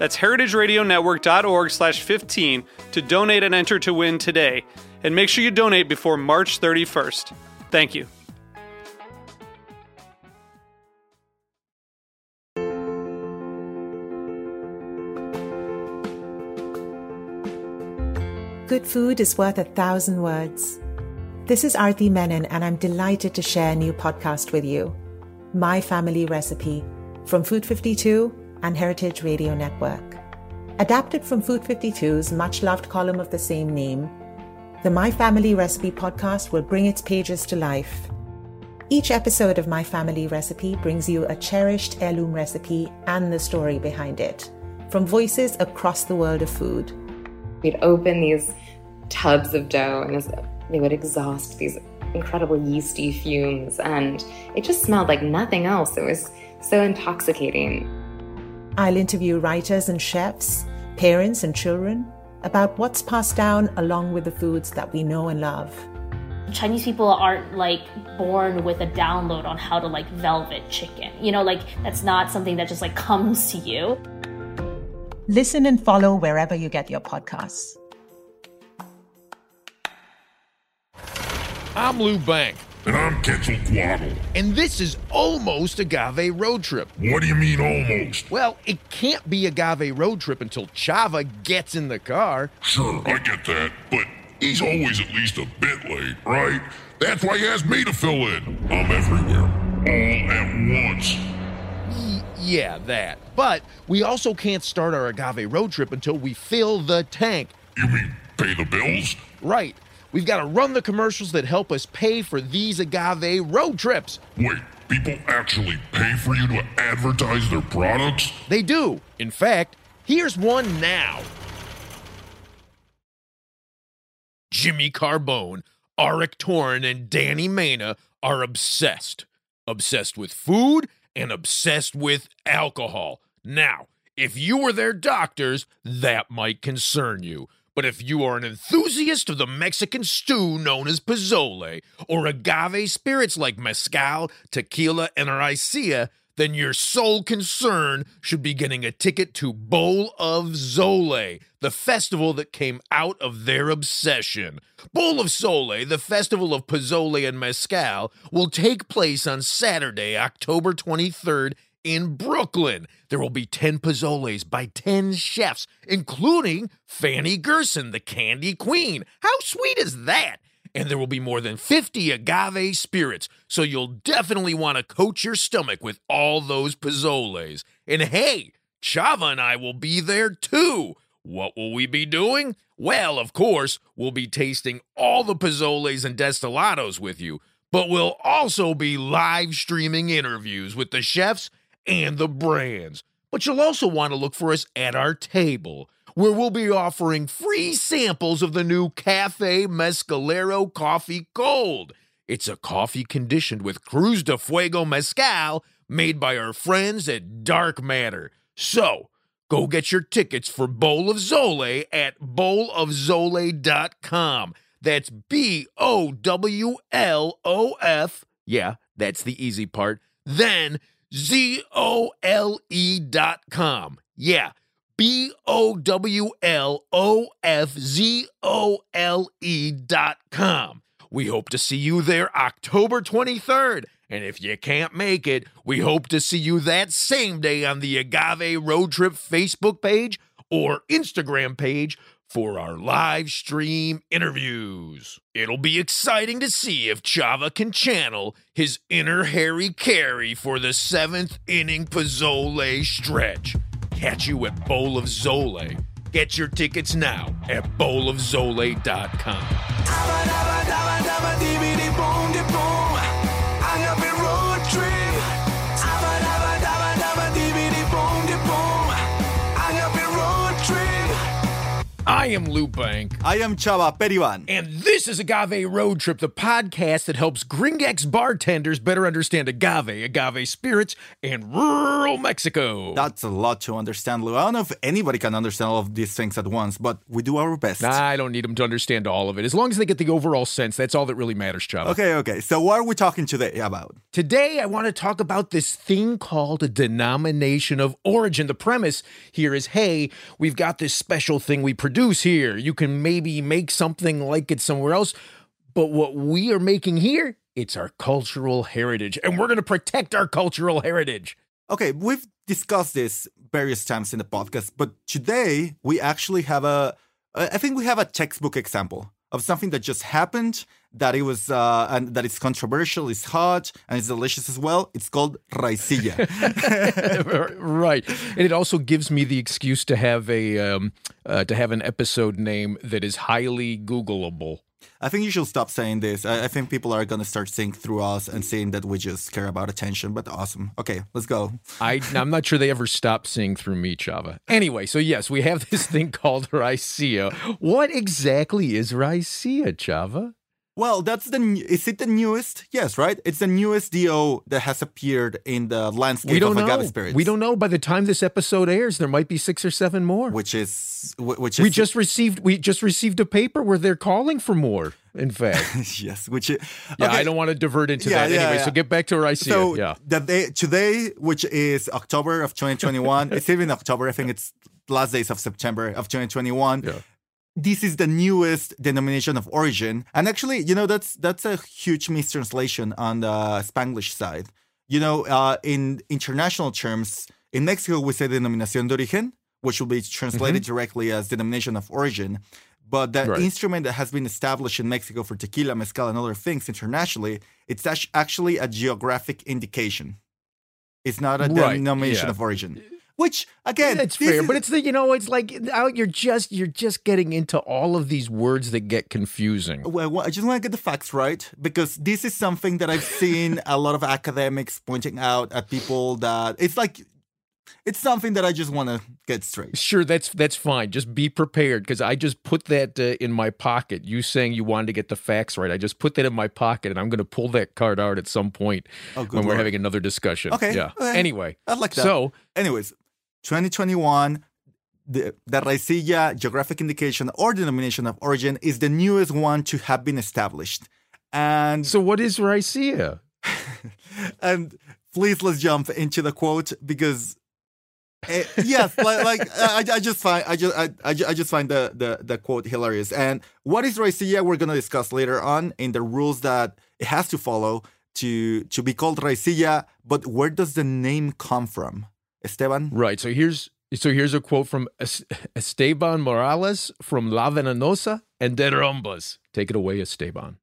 That's heritageradionetwork.org slash 15 to donate and enter to win today. And make sure you donate before March 31st. Thank you. Good food is worth a thousand words. This is Arti Menon, and I'm delighted to share a new podcast with you My Family Recipe from Food 52 and Heritage Radio Network. Adapted from Food 52's much loved column of the same name, the My Family Recipe podcast will bring its pages to life. Each episode of My Family Recipe brings you a cherished heirloom recipe and the story behind it, from voices across the world of food. We'd open these tubs of dough and they would exhaust these incredible yeasty fumes, and it just smelled like nothing else. It was so intoxicating. I'll interview writers and chefs, parents and children about what's passed down along with the foods that we know and love. Chinese people aren't like born with a download on how to like velvet chicken. You know, like that's not something that just like comes to you. Listen and follow wherever you get your podcasts. I'm Lou Bank. And I'm Quetzalcoatl. And this is almost Agave Road Trip. What do you mean almost? Well, it can't be Agave Road Trip until Chava gets in the car. Sure, I get that, but he's always at least a bit late, right? That's why he asked me to fill in. I'm everywhere, all at once. Y- yeah, that. But we also can't start our Agave Road Trip until we fill the tank. You mean pay the bills? Right. We've got to run the commercials that help us pay for these agave road trips. Wait, people actually pay for you to advertise their products? They do. In fact, here's one now. Jimmy Carbone, Arik Torren, and Danny Mena are obsessed. Obsessed with food and obsessed with alcohol. Now, if you were their doctors, that might concern you. But if you are an enthusiast of the Mexican stew known as pozole, or agave spirits like mezcal, tequila, and raicilla, then your sole concern should be getting a ticket to Bowl of Zole, the festival that came out of their obsession. Bowl of Zole, the festival of pozole and mezcal, will take place on Saturday, October 23rd in Brooklyn. There will be 10 pozoles by 10 chefs, including Fany Gerson, the Candy Queen. How sweet is that? And there will be more than 50 agave spirits, so you'll definitely want to coat your stomach with all those pozoles. And hey, Chava and I will be there too. What will we be doing? Well, of course, we'll be tasting all the pozoles and destilados with you, but we'll also be live streaming interviews with the chefs and the brands. But you'll also want to look for us at our table, where we'll be offering free samples of the new Cafe Mescalero Coffee Cold. It's a coffee conditioned with Cruz de Fuego Mezcal made by our friends at Dark Matter. So, go get your tickets for Bowl of Zole at bowlofzole.com. That's B O W L O F. Yeah, that's the easy part. Then Z O L E dot com. Yeah, B O W L O F Z O L E dot com. We hope to see you there October 23rd. And if you can't make it, we hope to see you that same day on the Agave Road Trip Facebook page or Instagram page for our live stream interviews. It'll be exciting to see if Chava can channel his inner Harry Caray for the seventh inning Pozole stretch. Catch you at Bowl of Zole. Get your tickets now at bowlofzole.com. I am Lou Bank. I am Chava Periban. And this is Agave Road Trip, the podcast that helps Gringex bartenders better understand agave, agave spirits, and rural Mexico. That's a lot to understand, Lou. I don't know if anybody can understand all of these things at once, but we do our best. I don't need them to understand all of it. As long as they get the overall sense, that's all that really matters, Chava. Okay, okay. So what are we talking today about? Today, I want to talk about this thing called a denomination of origin. The premise here is hey, we've got this special thing we produce here. You can maybe make something like it somewhere else. But what we are making here, it's our cultural heritage. And we're going to protect our cultural heritage. Okay, we've discussed this various times in the podcast, but today we actually have a, I think we have a textbook example of something that just happened that it was uh, and that it's controversial, it's hot, and it's delicious as well. It's called raicilla. right, and it also gives me the excuse to have a um, uh, to have an episode name that is highly Googleable. I think you should stop saying this. I, I think people are to start seeing through us and seeing that we just care about attention, but awesome. Okay, let's go. I, I'm not sure they ever stop seeing through me, Chava. Anyway, so yes, we have this thing called Raicilla. What exactly is Raicilla, Chava? Well, that's the is it the newest? Yes, right. It's the newest DO that has appeared in the landscape we don't of know. agave spirits. We don't know. By the time this episode airs, there might be six or seven more. Which is which is we just received we just received a paper where they're calling for more. In fact, yes. Which is, yeah, okay. I don't want to divert into Yeah, that yeah, anyway. So get back to Raicilla. So yeah. the day today, which is October of 2021, it's even October. I think it's last days of September of 2021. Yeah. This is the newest denomination of origin, and actually, you know, that's that's a huge mistranslation on the Spanglish side. You know, uh, in international terms, in Mexico we say denominación de origen, which will be translated directly as denomination of origin. But Mm-hmm. Right. instrument that has been established in Mexico for tequila, mezcal, and other things internationally, it's actually a geographic indication. It's not a Right, denomination yeah. of origin. Which again, That's this fair, is- but it's the you know it's like out you're just you're just getting into all of these words that get confusing. Well, I just want to get the facts right because this is something that I've seen a lot of academics pointing out at people that it's like it's something that I just want to get straight. Sure, that's that's fine. Just be prepared because I just put that uh, in my pocket. You saying you wanted to get the facts right, I just put that in my pocket, and I'm going to pull that card out at some point Oh, when we're having another discussion. Okay, Yeah. okay. Anyway, I like that. so Anyways, 2021, the, the Raicilla geographic indication or denomination of origin is the newest one to have been established. And so what is Raicilla? and please let's jump into the quote because eh, yes like, like I, I just find i just I, I, I just find the, the the quote hilarious and what is raicilla we're going to discuss later on in the rules that it has to follow to to be called raicilla but where does the name come from esteban Right. So here's so here's a quote from Esteban Morales from La Venenosa and De Rombas. Take it away, Esteban.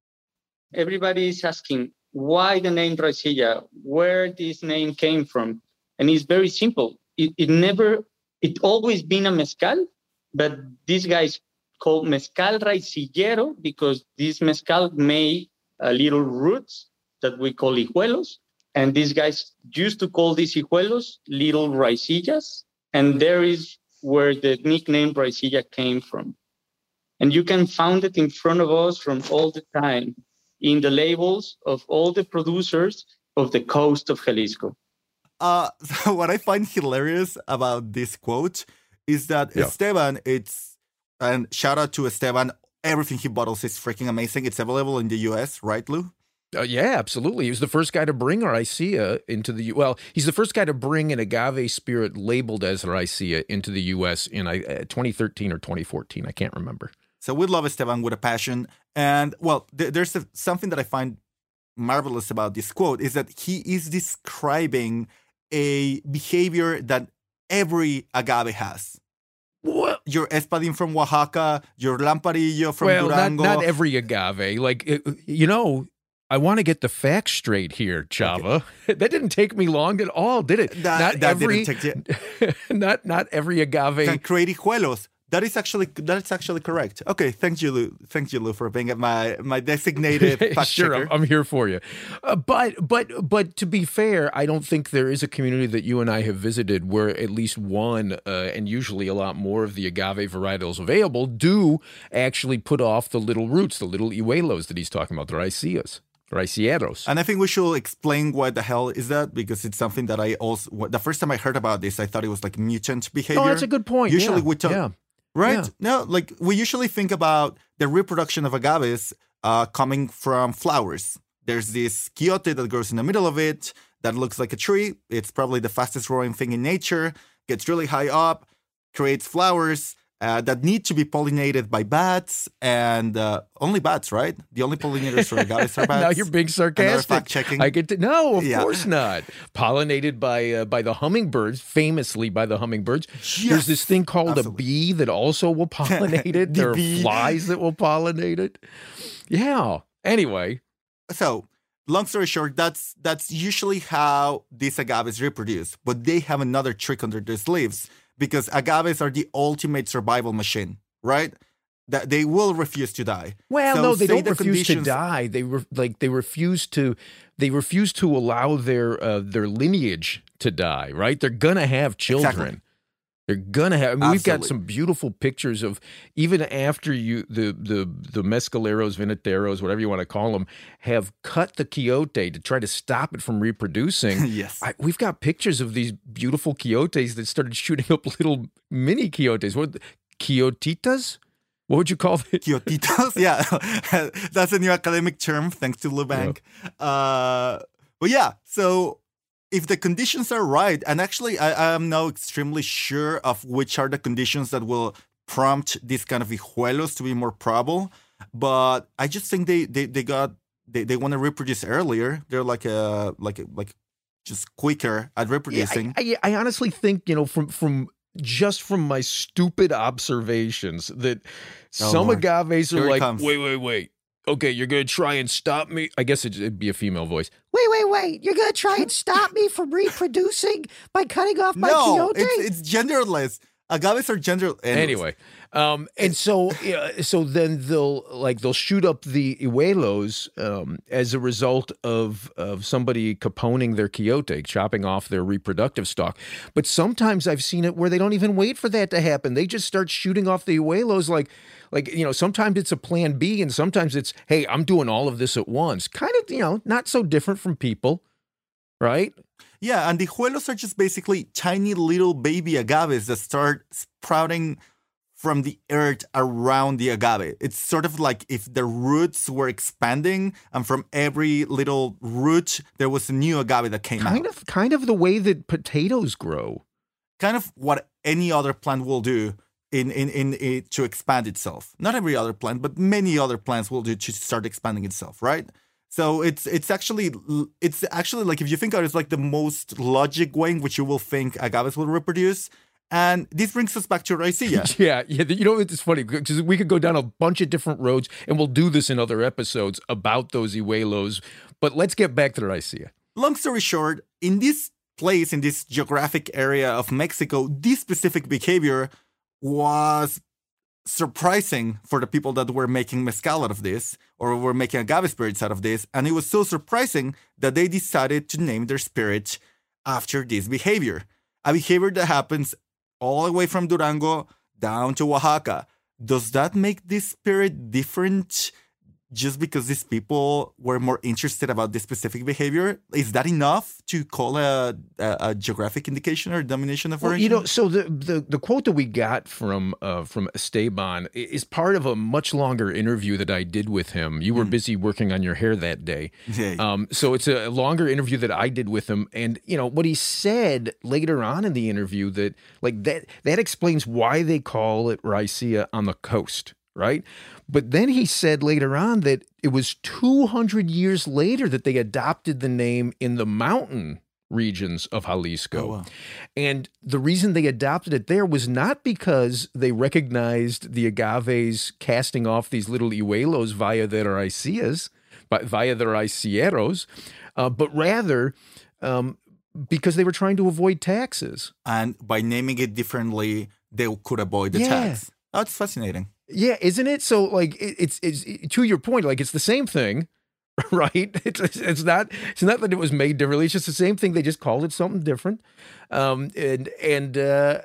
everybody is asking why the name Raicilla, where this name came from. And it's very simple. It, it never, it always been a mezcal, but these guys called mezcal raicillero because this mezcal made uh, little roots that we call hijuelos. And these guys used to call these hijuelos little raicillas. And there is where the nickname raicilla came from. And you can find it in front of us from all the time in the labels of all the producers of the coast of Jalisco. uh so what i find hilarious about this quote is that Yeah. esteban it's and shout out to esteban everything he bottles is freaking amazing it's available in the us right lou Uh, yeah, absolutely. He was the first guy to bring Raicilla into the U- well. He's the first guy to bring an agave spirit labeled as Raicilla into the U.S. in uh, 2013 or 2014. I can't remember. So we love Esteban with a passion. And well, th- there's a, something that I find marvelous about this quote is that he is describing a behavior that every agave has. Well, your espadín from Oaxaca, your lamparillo from well, not, Durango. not every agave. Like, you know, I want to get the facts straight here, Chava. that didn't take me long at all, did it? That- not that every, didn't take not not every agave. can create hijuelos. That is actually that is actually correct. Okay, thank you, Lou. Thank you, Lou, for being my my designated fact sure, I'm. I'm here for you. Uh, but but but to be fair, I don't think there is a community that you and I have visited where at least one, uh, and usually a lot more of the agave varietals available, do actually put off the little roots, the little iuelos that he's talking about, the raicillas, raicieros. And I think we should explain what the hell is that because it's something that I also the first time I heard about this, I thought it was like mutant behavior. Oh, that's a good point. Usually yeah. we talk, yeah. right? Yeah. No, like we usually think about the reproduction of agaves uh, coming from flowers. There's this quiote that grows in the middle of it that looks like a tree. It's probably the fastest growing thing in nature. Gets really high up, creates flowers uh, that need to be pollinated by bats and uh, only bats, right? The only pollinators for agaves are bats. now you're being sarcastic. fact checking. I get to no, of Yeah. course not. Pollinated by uh, by the hummingbirds, famously by the hummingbirds. There's this thing called absolutely. a bee that also will pollinate it. The there are bee. flies that will pollinate it. Yeah. Anyway, so long story short that's that's usually how these agaves reproduce but they have another trick under their sleeves because agaves are the ultimate survival machine right that they will refuse to die well, So no, they don't the refuse to die. They re- like they refuse to they refuse to allow their uh, their lineage to die. Right? They're gonna have children. Exactly. They're gonna have. I mean, we've got some beautiful pictures of even after you the the the mezcaleros, vinateros, whatever you want to call them, have cut the quiote to try to stop it from reproducing. yes I, we've got pictures of these beautiful quiotes that started shooting up little mini quiotes. What quiotitas? What would you call it? Quiotitos, yeah, that's a new academic term thanks to Lou Bank. Uh, but yeah, so if the conditions are right, and actually I, I'm now extremely sure of which are the conditions that will prompt this kind of hijuelos to be more probable. But I just think they they, they got they, they want to reproduce earlier. They're like a like a, like just quicker at Yeah, reproducing. I, I, I honestly think you know from from just from my stupid observations that Oh, some Lord. agaves are it like, wait, wait, wait. Okay, you're gonna try and stop me. I guess it'd, it'd be a female voice. Wait, wait, wait. You're gonna try and stop me from reproducing by cutting off my no, quiote? it's it's genderless. Agaves are gender. anyways. Anyway, um, and so yeah, so then they'll like they'll shoot up the iuelos um, as a result of of somebody caponing their quiote, chopping off their reproductive stock. But sometimes I've seen it where they don't even wait for that to happen. They just start shooting off the iuelos like like you know sometimes it's a plan B and sometimes it's hey I'm doing all of this at once. Kind of you know not so different from people, right? Yeah, and the huelos are just basically tiny little baby agaves that start sprouting from the earth around the agave. It's sort of like if the roots were expanding, and from every little root there was a new agave that came Kind out. of kind of the way that potatoes grow. Kind of what any other plant will do in in in it to expand itself. Not every other plant, but many other plants will do to start expanding itself, right? So it's it's actually it's actually like if you think of it, it's like the most logic way in which you will think agaves will reproduce. And this brings us back to raicilla. Yeah, yeah. You know, it's funny because we could go down a bunch of different roads, and we'll do this in other episodes about those iuelos. But let's get back to raicilla. Long story short, in this place, in this geographic area of Mexico, this specific behavior was surprising for the people that were making mezcal out of this or were making agave spirits out of this. And it was so surprising that they decided to name their spirit after this behavior. A behavior that happens all the way from Durango down to Oaxaca. Does that make this spirit different just because these people were more interested about this specific behavior? Is that enough to call a, a, a geographic indication or domination of Well, origin? you know, so the, the the quote that we got from uh, from Esteban is part of a much longer interview that I did with him. You were busy working on your hair that day. Yeah. Um, so it's a longer interview that I did with him, and you know what he said later on in the interview that like that that explains why they call it Raicilla on the coast, right? But then he said later on that it was 200 years later that they adopted the name in the mountain regions of Jalisco. Oh, wow. And the reason they adopted it there was not because they recognized the agaves casting off these little iuelos via their but via their raicilleros, uh, but rather um, because they were trying to avoid taxes. And by naming it differently, they could avoid the Yeah. tax. That's fascinating. Yeah, isn't it? So like it, it's it's to your point, like it's the same thing, right? It's it's not it's not that it was made differently. It's just the same thing. They just called it something different, um, and and uh,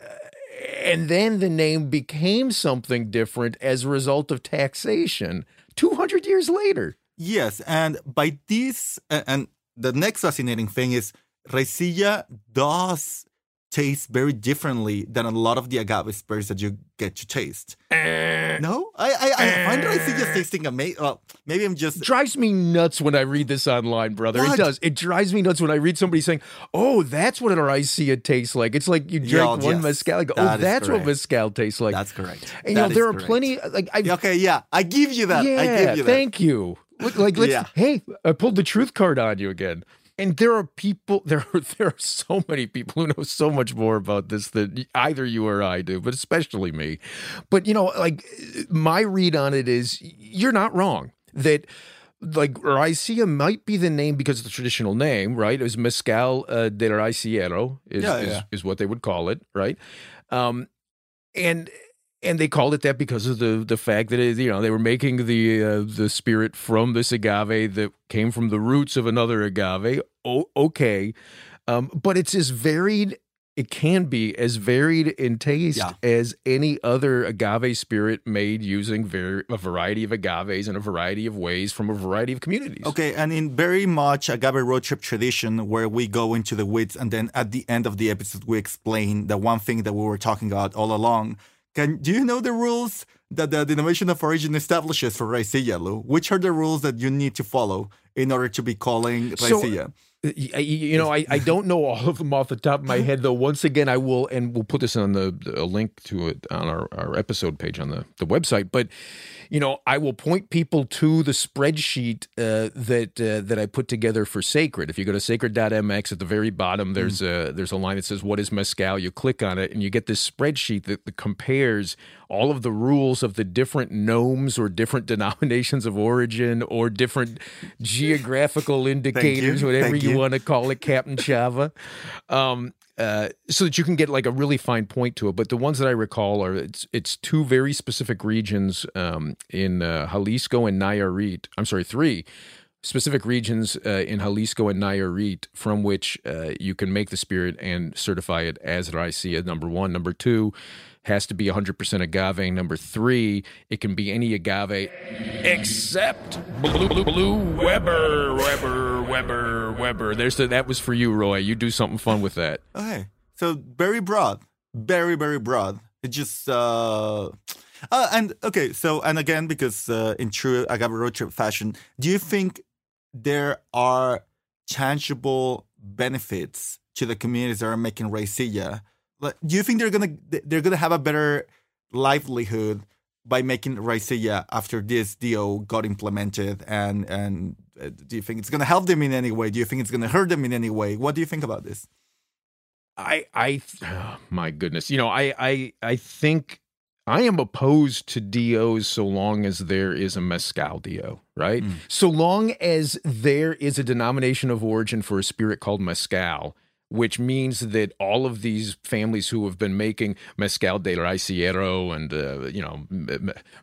and then the name became something different as a result of taxation. Two hundred years later. Yes, and by this, a- and the next fascinating thing is raicilla does taste very differently than a lot of the agave spirits that you get to taste. Eh. No, I I, I find raicilla eh. tasting amazing. Well, maybe I'm just drives me nuts when I read this online, brother. What? It does. It drives me nuts when I read somebody saying, "Oh, that's what an raicilla tastes like." It's like you Yeah, drank one yes. mezcal. I go, oh, That is that's what correct. mezcal tastes like. that's correct. and you That know, is there are correct. plenty. Like I, Okay, yeah, I give you that. yeah, I give you that. thank you. Look, Like, let's. Yeah. Hey, I pulled the truth card on you again. And there are people. There are there are so many people who know so much more about this than either you or I do, but especially me. But you know, like my read on it is, you're not wrong that. Like Raicilla might be the name because of the traditional name, right? It was Mezcal uh, de Raicillero is, Yeah, is, is what they would call it, right? Um, and and they called it that because of the the fact that it, you know they were making the uh, the spirit from this agave that came from the roots of another agave. Oh, okay, um, but it's as varied. It can be as varied in taste Yeah. as any other agave spirit made using ver- a variety of agaves in a variety of ways from a variety of communities. Okay, and in very much agave road trip tradition, where we go into the weeds, and then at the end of the episode, we explain the one thing that we were talking about all along. Can do you know the rules that the denomination of origin establishes for raicilla, Lou? Which are the rules that you need to follow in order to be calling So- raicilla? Y- You know, I, I don't know all of them off the top of my head, though. Once again, I will, and we'll put this on the a link to it on our, our episode page on the, the website. But you know, I will point people to the spreadsheet uh, that uh, that I put together for Sacred. If you go to sacred.mx at the very bottom, there's a there's a line that says "What is mezcal?" You click on it, and you get this spreadsheet that, that compares all of the rules of the different nomes or different denominations of origin or different geographical indicators, whatever Thank you you. want to call it, Captain Chava. Um, uh, so that you can get like a really fine point to it. But the ones that I recall are it's it's two very specific regions um, in uh, Jalisco and Nayarit. I'm sorry, three specific regions uh, in Jalisco and Nayarit from which uh, you can make the spirit and certify it as raicilla. Number one, number two. Has to be 100% agave. Number three, it can be any agave except Blue, Blue, Blue Weber, Weber, Weber, Weber. There's the, that was for you, Roy. You do something fun with that. Okay, so very broad, very very broad. It just uh, uh and okay, so and again because uh, in true agave road trip fashion, do you think there are tangible benefits to the communities that are making raicilla? Like, do you think they're gonna they're gonna have a better livelihood by making raicilla after this deal got implemented? And and uh, do you think it's gonna help them in any way? Do you think it's gonna hurt them in any way? What do you think about this? I I oh, my goodness. You know, I I I think I am opposed to DOs so long as there is a mezcal DO, right? So long as there is a denomination of origin for a spirit called mezcal, which means that all of these families who have been making mezcal de raicillero and uh, you know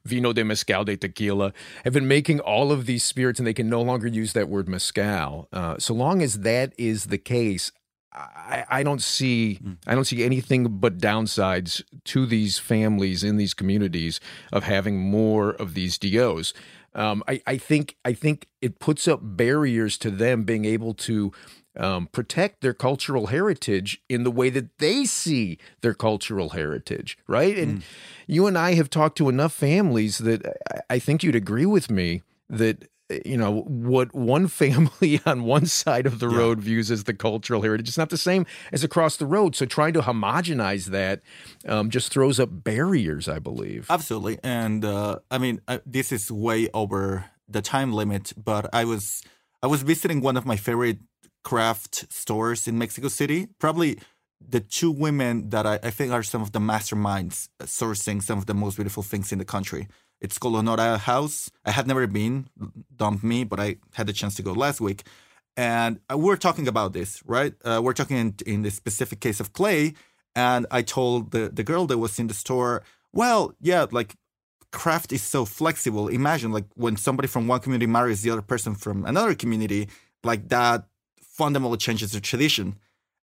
vino de mezcal de tequila have been making all of these spirits, and they can no longer use that word mezcal. Uh, so long as that is the case, I, I don't see I don't see anything but downsides to these families in these communities of having more of these DOs. Um, I, I think I think it puts up barriers to them being able to um, protect their cultural heritage in the way that they see their cultural heritage, right? And you and I have talked to enough families that I, think you'd agree with me that you know what one family on one side of the road views as the cultural heritage it's not the same as across the road so trying to homogenize that um, just throws up barriers i believe Absolutely, and uh, I mean uh, this is way over the time limit. But I was I was visiting one of my favorite craft stores in Mexico City. Probably the two women that I, I think are some of the masterminds sourcing some of the most beautiful things in the country. It's called Onora House. I had never been, dumped me, but I had the chance to go last week. And uh, we're talking about this, right? Uh, we're talking in, in the specific case of clay. And I told the, the girl that was in the store, well, yeah, like craft is so flexible. Imagine like when somebody from one community marries the other person from another community, like that fundamentally changes the tradition.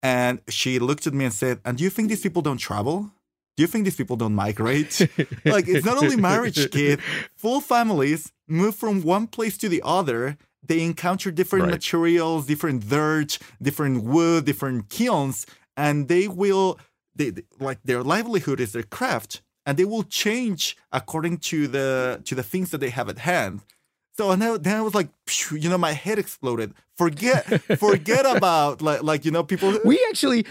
And she looked at me and said, And do you think these people don't travel? Do you think these people don't migrate? like, it's not only marriage, kid. Full families move from one place to the other. They encounter different Right. materials, different dirt, different wood, different kilns, and they will, they, they- like, their livelihood is their craft, and they will change according to the to the things that they have at hand. So and then, then I was like, you know, my head exploded. Forget, forget about like, like you know, people. We actually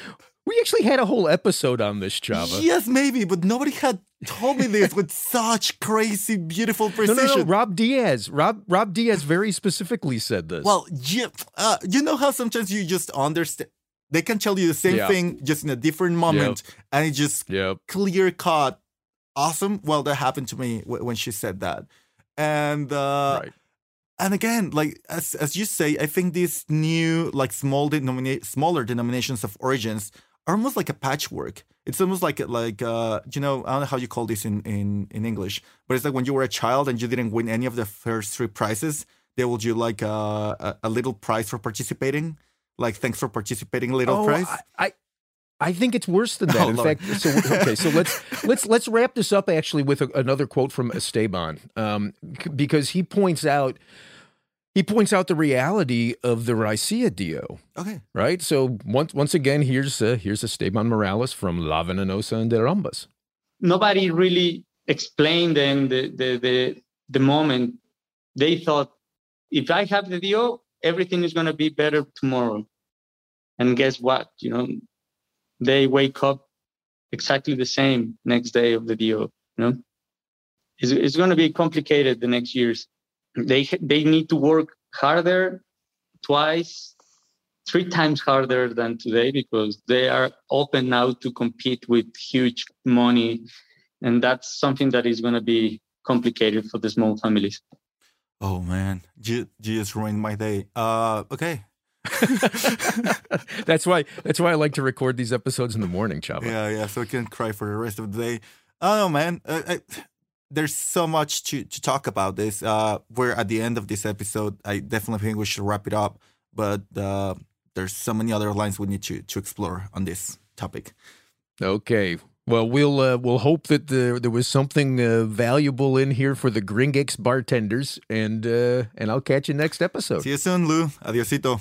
we actually had a whole episode on this Chava. Yes, maybe, but nobody had told me this with such crazy, beautiful precision. no, no. no. Rob Diaz. Rob Rob Diaz very specifically said this. Well, yeah, uh, you know how sometimes you just understand. They can tell you the same Yeah. thing just in a different moment, and it just yep. clear cut, awesome. Well, that happened to me w- when she said that, and uh, right. and again, like as as you say, I think these new like small denomina- smaller denominations of origins are almost like a patchwork. It's almost like like uh you know I don't know how you call this in in in English, but it's like when you were a child and you didn't win any of the first three prizes, they will you like uh, a a little prize for participating, like thanks for participating, little oh, prize. I, I I think it's worse than that. Oh, In Lord. fact, so okay, so let's let's let's wrap this up actually with a, another quote from Esteban, um, c- because he points out he points out the reality of the Raicilla Dio. okay, Right. So once once again, here's uh, here's Esteban Morales from La Venenosa and de Rambas. nobody really explained them the, the the the moment they thought if i have the dio everything is going to be better tomorrow and guess what you know they wake up exactly the same next day of the deal. you know it's, it's going to be complicated the next years they they need to work harder twice three times harder than today because they are open now to compete with huge money and that's something that is going to be complicated for the small families oh man, you, just ruined my day. Uh, okay, that's why that's why I like to record these episodes in the morning, Chava. Yeah, yeah. So I can cry for the rest of the day. Oh man. Uh, I, there's so much to, to talk about this. Uh, we're at the end of this episode. I definitely think we should wrap it up. But uh, there's so many other lines we need to to explore on this topic. Okay. Well, we'll uh, we'll hope that there there was something uh, valuable in here for the Gringex bartenders, and uh, and I'll catch you next episode. See you soon, Lou. Adiosito.